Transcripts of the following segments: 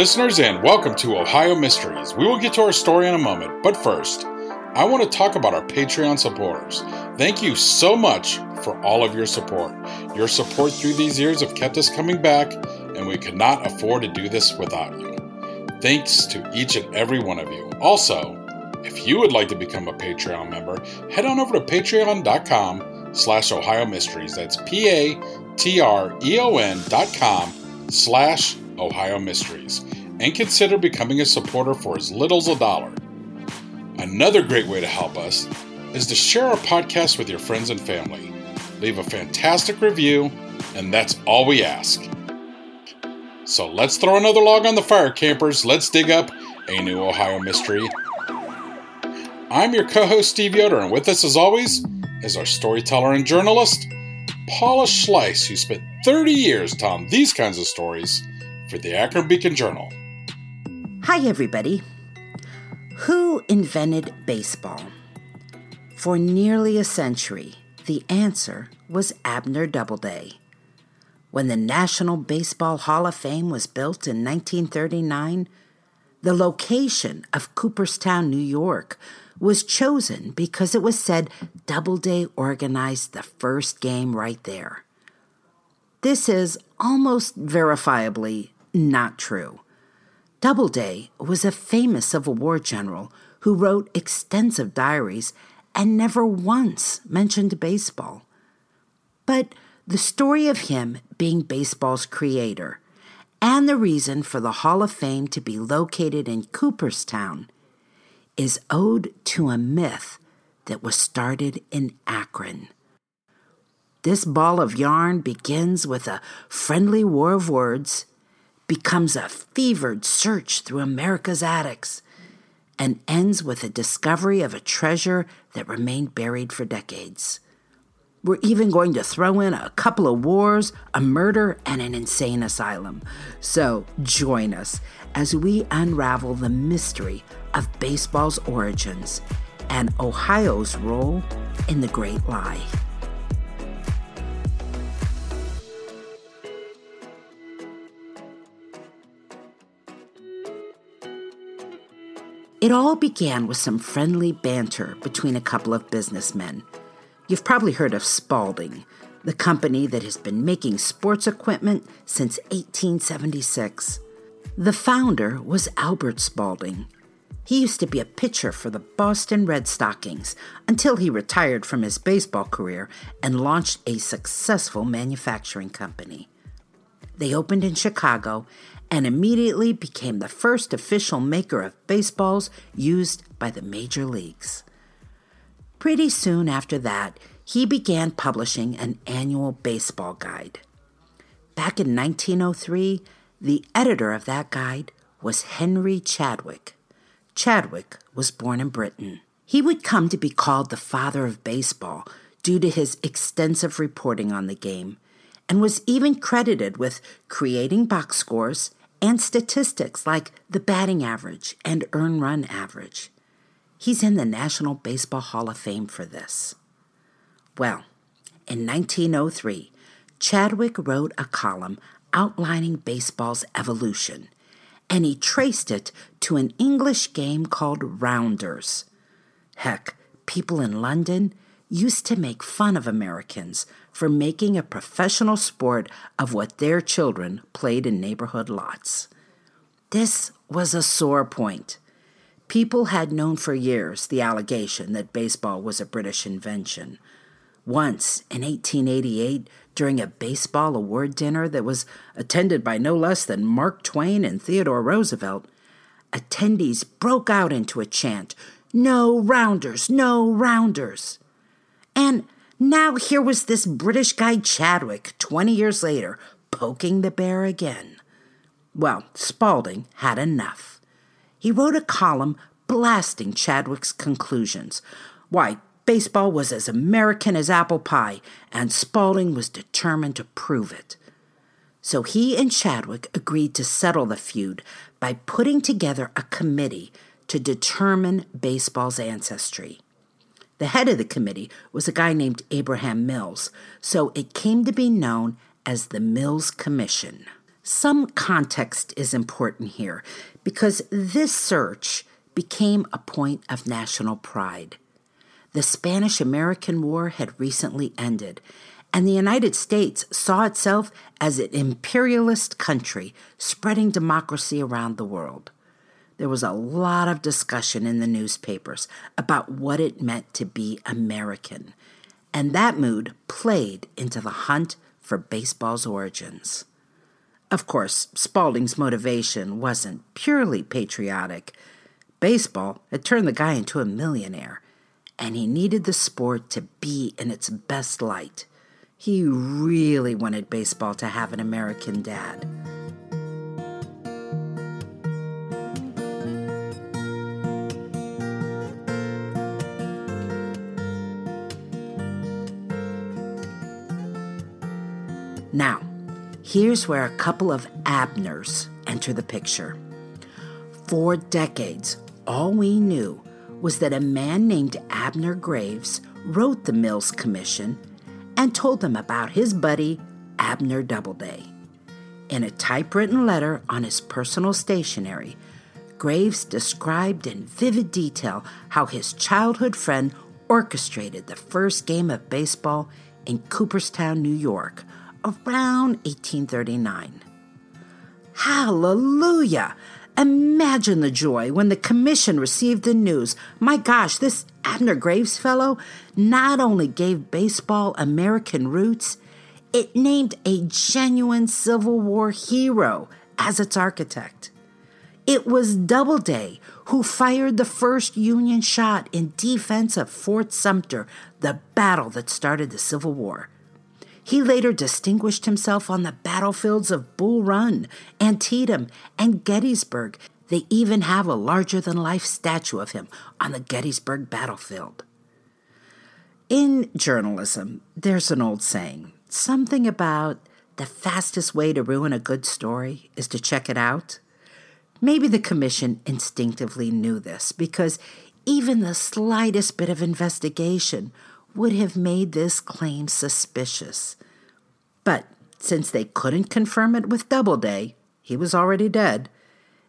Listeners, and welcome to Ohio Mysteries. We will get to our story in a moment, but first, I want to talk about our Patreon supporters. Thank you so much for all of your support. Your support through these years have kept us coming back, and we could not afford to do this without you. Thanks to each and every one of you. Also, if you would like to become a Patreon member, head on over to patreon.com slash Ohio Mysteries. That's P-A-T-R-E-O-N dot com slash Ohio Mysteries, and consider becoming a supporter for as little as a dollar. Another great way to help us is to share our podcast with your friends and family. Leave a fantastic review, and that's all we ask. So let's throw another log on the fire, campers. Let's dig up a new Ohio mystery. I'm your co host, Steve Yoder, and with us, as always, is our storyteller and journalist, Paula Schleis, who spent 30 years telling these kinds of stories for the Akron Beacon Journal. Hi, everybody. Who invented baseball? For nearly a century, the answer was Abner Doubleday. When the National Baseball Hall of Fame was built in 1939, the location of Cooperstown, New York, was chosen because it was said Doubleday organized the first game right there. This is almost verifiably not true. Doubleday was a famous Civil War general who wrote extensive diaries and never once mentioned baseball. But the story of him being baseball's creator and the reason for the Hall of Fame to be located in Cooperstown is owed to a myth that was started in Akron. This ball of yarn begins with a friendly war of words becomes a fevered search through America's attics and ends with the discovery of a treasure that remained buried for decades. We're even going to throw in a couple of wars, a murder, and an insane asylum. So join us as we unravel the mystery of baseball's origins and Ohio's role in the Great Lie. It all began with some friendly banter between a couple of businessmen. You've probably heard of Spalding, the company that has been making sports equipment since 1876. The founder was Albert Spalding. He used to be a pitcher for the Boston Red Stockings until he retired from his baseball career and launched a successful manufacturing company. They opened in Chicago and immediately became the first official maker of baseballs used by the major leagues. Pretty soon after that, he began publishing an annual baseball guide. Back in 1903, the editor of that guide was Henry Chadwick. Chadwick was born in Britain. He would come to be called the father of baseball due to his extensive reporting on the game, and was even credited with creating box scores and statistics like the batting average and earn run average. He's in the National Baseball Hall of Fame for this. Well, in 1903, Chadwick wrote a column outlining baseball's evolution, and he traced it to an English game called rounders. Heck, people in London used to make fun of Americans for making a professional sport of what their children played in neighborhood lots. This was a sore point. People had known for years the allegation that baseball was a British invention. Once, in 1888, during a baseball award dinner that was attended by no less than Mark Twain and Theodore Roosevelt, attendees broke out into a chant No rounders, no rounders. And now here was this British guy Chadwick, 20 years later, poking the bear again. Well, Spalding had enough. He wrote a column blasting Chadwick's conclusions. Why, baseball was as American as apple pie, and Spalding was determined to prove it. So he and Chadwick agreed to settle the feud by putting together a committee to determine baseball's ancestry. The head of the committee was a guy named Abraham Mills, so it came to be known as the Mills Commission. Some context is important here because this search became a point of national pride. The Spanish American War had recently ended, and the United States saw itself as an imperialist country spreading democracy around the world. There was a lot of discussion in the newspapers about what it meant to be American, and that mood played into the hunt for baseball's origins. Of course, Spalding's motivation wasn't purely patriotic. Baseball had turned the guy into a millionaire, and he needed the sport to be in its best light. He really wanted baseball to have an American dad. Now, here's where a couple of Abners enter the picture. For decades, all we knew was that a man named Abner Graves wrote the Mills Commission and told them about his buddy, Abner Doubleday. In a typewritten letter on his personal stationery, Graves described in vivid detail how his childhood friend orchestrated the first game of baseball in Cooperstown, New York, around 1839. Hallelujah! Imagine the joy when the commission received the news. My gosh, this Abner Graves fellow not only gave baseball American roots, it named a genuine Civil War hero as its architect. It was Doubleday who fired the first Union shot in defense of Fort Sumter, the battle that started the Civil War. He later distinguished himself on the battlefields of Bull Run, Antietam, and Gettysburg. They even have a larger than life statue of him on the Gettysburg battlefield. In journalism, there's an old saying something about the fastest way to ruin a good story is to check it out. Maybe the commission instinctively knew this because even the slightest bit of investigation would have made this claim suspicious. But since they couldn't confirm it with Doubleday, he was already dead,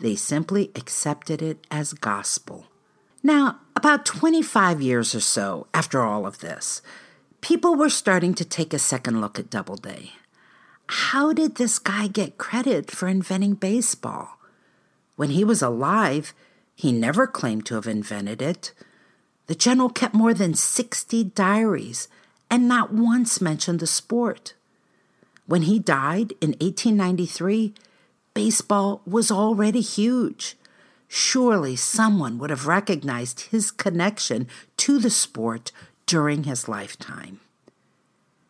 they simply accepted it as gospel. Now, about 25 years or so after all of this, people were starting to take a second look at Doubleday. How did this guy get credit for inventing baseball? When he was alive, he never claimed to have invented it. The general kept more than 60 diaries and not once mentioned the sport. When he died in 1893, baseball was already huge. Surely someone would have recognized his connection to the sport during his lifetime.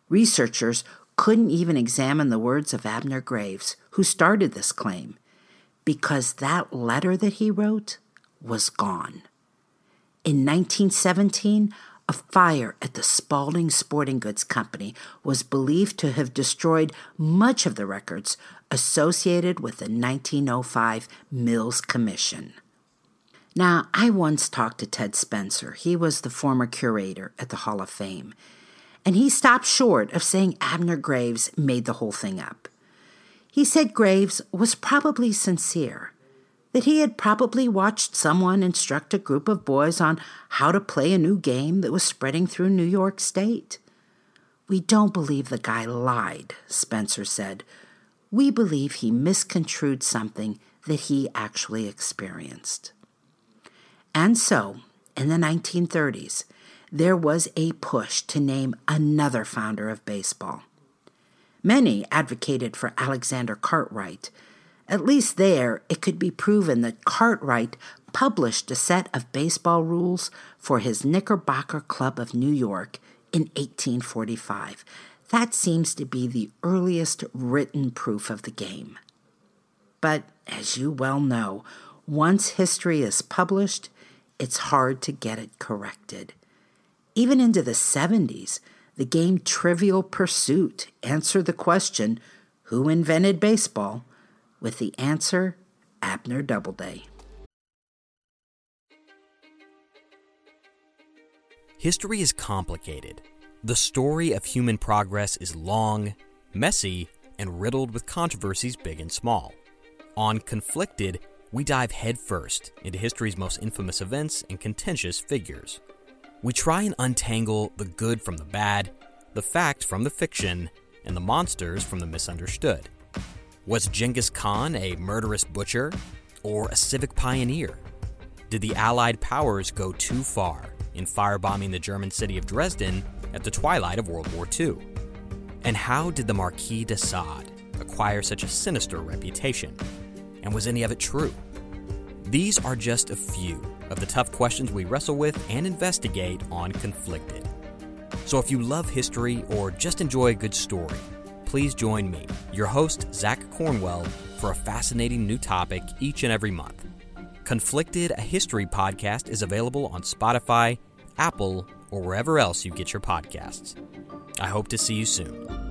Researchers couldn't even examine the words of Abner Graves, who started this claim, because that letter that he wrote was gone. In 1917, a fire at the Spalding Sporting Goods Company was believed to have destroyed much of the records associated with the 1905 Mills Commission. Now, I once talked to Ted Spencer. He was the former curator at the Hall of Fame. And he stopped short of saying Abner Graves made the whole thing up. He said Graves was probably sincere, that he had probably watched someone instruct a group of boys on how to play a new game that was spreading through New York State. We don't believe the guy lied, Spencer said. We believe he misconstrued something that he actually experienced. And so, in the 1930s, there was a push to name another founder of baseball. Many advocated for Alexander Cartwright, at least there, it could be proven that Cartwright published a set of baseball rules for his Knickerbocker Club of New York in 1845. That seems to be the earliest written proof of the game. But as you well know, once history is published, it's hard to get it corrected. Even into the 70s, the game Trivial Pursuit answered the question Who invented baseball? With the answer Abner Doubleday. History is complicated. The story of human progress is long, messy, and riddled with controversies big and small. On Conflicted, we dive headfirst into history's most infamous events and contentious figures. We try and untangle the good from the bad, the fact from the fiction, and the monsters from the misunderstood. Was Genghis Khan a murderous butcher or a civic pioneer? Did the Allied powers go too far in firebombing the German city of Dresden at the twilight of World War II? And how did the Marquis de Sade acquire such a sinister reputation? And was any of it true? These are just a few of the tough questions we wrestle with and investigate on Conflicted. So if you love history or just enjoy a good story, please join me, your host, Zach Cornwell, for a fascinating new topic each and every month. Conflicted, a history podcast, is available on Spotify, Apple, or wherever else you get your podcasts. I hope to see you soon.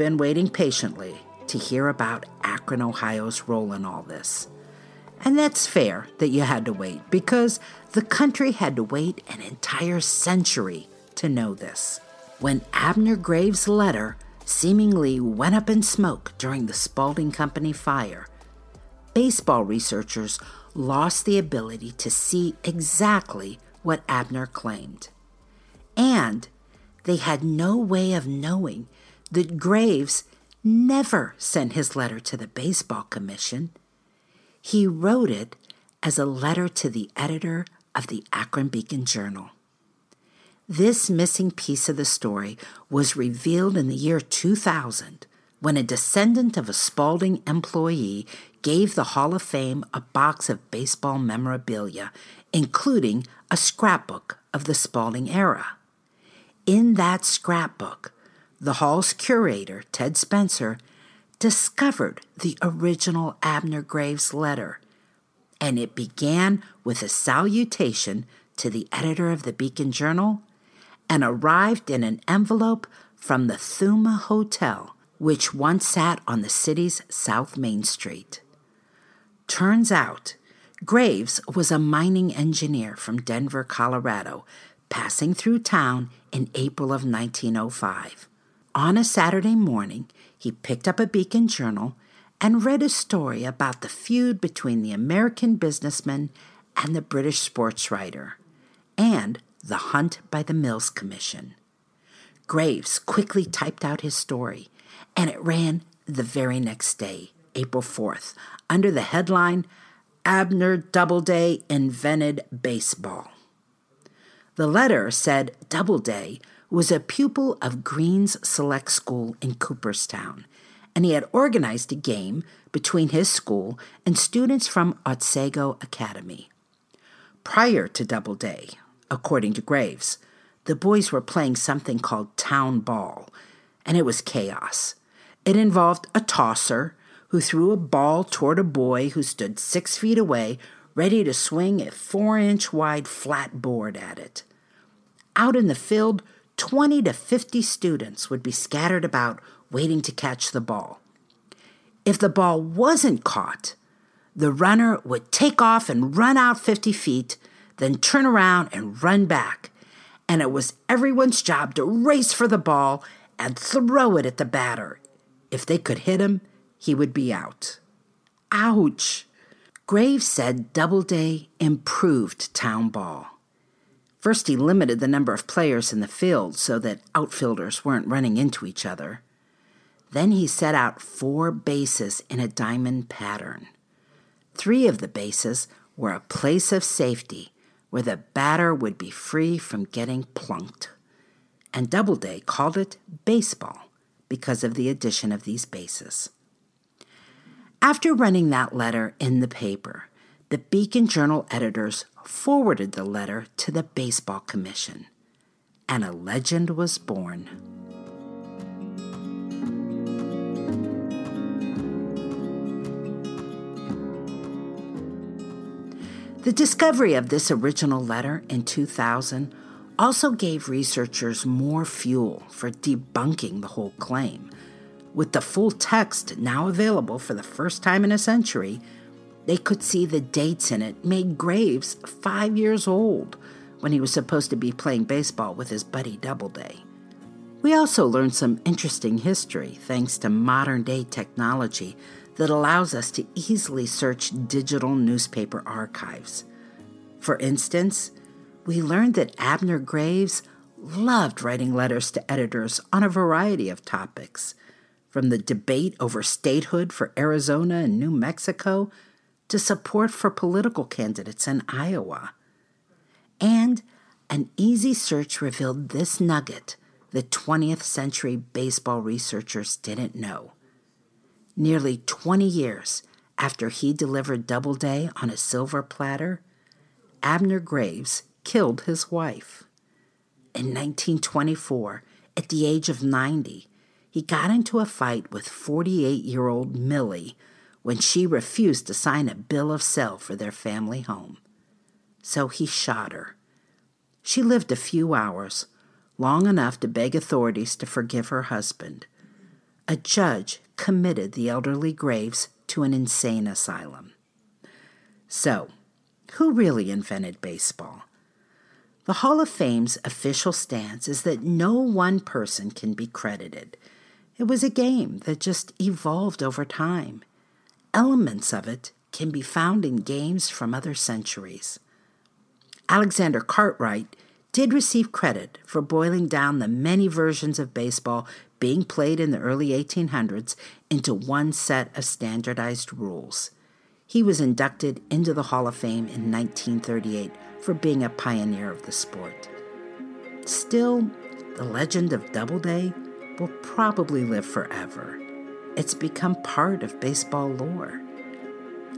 Been waiting patiently to hear about Akron, Ohio's role in all this. And that's fair that you had to wait because the country had to wait an entire century to know this. When Abner Graves' letter seemingly went up in smoke during the Spalding Company fire, baseball researchers lost the ability to see exactly what Abner claimed. And they had no way of knowing that Graves never sent his letter to the Baseball Commission. He wrote it as a letter to the editor of the Akron Beacon Journal. This missing piece of the story was revealed in the year 2000 when a descendant of a Spalding employee gave the Hall of Fame a box of baseball memorabilia, including a scrapbook of the Spalding era. In that scrapbook, the Hall's curator, Ted Spencer, discovered the original Abner Graves letter, and it began with a salutation to the editor of the Beacon Journal and arrived in an envelope from the Thuma Hotel, which once sat on the city's South Main Street. Turns out, Graves was a mining engineer from Denver, Colorado, passing through town in April of 1905. On a Saturday morning, he picked up a Beacon Journal and read a story about the feud between the American businessman and the British sports writer, and the hunt by the Mills Commission. Graves quickly typed out his story, and it ran the very next day, April 4th, under the headline Abner Doubleday Invented Baseball. The letter said Doubleday was a pupil of Green's Select School in Cooperstown, and he had organized a game between his school and students from Otsego Academy. Prior to Doubleday, according to Graves, the boys were playing something called town ball, and it was chaos. It involved a tosser who threw a ball toward a boy who stood six feet away, ready to swing a four inch wide flat board at it. Out in the field, 20 to 50 students would be scattered about waiting to catch the ball. If the ball wasn't caught, the runner would take off and run out 50 feet, then turn around and run back. And it was everyone's job to race for the ball and throw it at the batter. If they could hit him, he would be out. Ouch! Graves said Doubleday improved town ball. First, he limited the number of players in the field so that outfielders weren't running into each other. Then he set out four bases in a diamond pattern. Three of the bases were a place of safety where the batter would be free from getting plunked. And Doubleday called it baseball because of the addition of these bases. After running that letter in the paper, the Beacon Journal editors forwarded the letter to the Baseball Commission, and a legend was born. The discovery of this original letter in 2000 also gave researchers more fuel for debunking the whole claim. With the full text now available for the first time in a century, they could see the dates in it made Graves five years old when he was supposed to be playing baseball with his buddy Doubleday. We also learned some interesting history thanks to modern day technology that allows us to easily search digital newspaper archives. For instance, we learned that Abner Graves loved writing letters to editors on a variety of topics, from the debate over statehood for Arizona and New Mexico to support for political candidates in Iowa. And an easy search revealed this nugget that 20th century baseball researchers didn't know. Nearly 20 years after he delivered Doubleday on a silver platter, Abner Graves killed his wife. In 1924, at the age of 90, he got into a fight with 48 year old Millie when she refused to sign a bill of sale for their family home. So he shot her. She lived a few hours, long enough to beg authorities to forgive her husband. A judge committed the elderly Graves to an insane asylum. So, who really invented baseball? The Hall of Fame's official stance is that no one person can be credited. It was a game that just evolved over time. Elements of it can be found in games from other centuries. Alexander Cartwright did receive credit for boiling down the many versions of baseball being played in the early 1800s into one set of standardized rules. He was inducted into the Hall of Fame in 1938 for being a pioneer of the sport. Still, the legend of Doubleday will probably live forever. It's become part of baseball lore.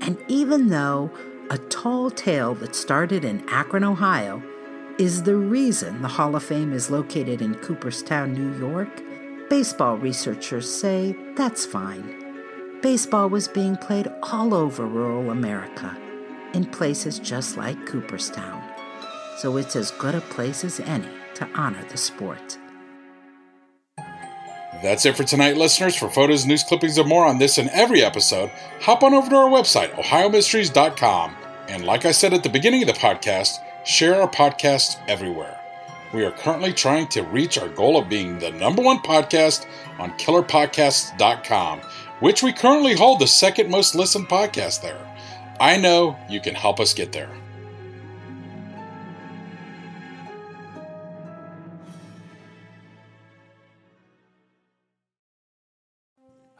And even though a tall tale that started in Akron, Ohio, is the reason the Hall of Fame is located in Cooperstown, New York, baseball researchers say that's fine. Baseball was being played all over rural America, in places just like Cooperstown, so it's as good a place as any to honor the sport. That's it for tonight, listeners. For photos, news clippings, and more on this and every episode, hop on over to our website, ohiomysteries.com. And like I said at the beginning of the podcast, share our podcast everywhere. We are currently trying to reach our goal of being the number one podcast on killerpodcasts.com, which we currently hold the second most listened podcast there. I know you can help us get there.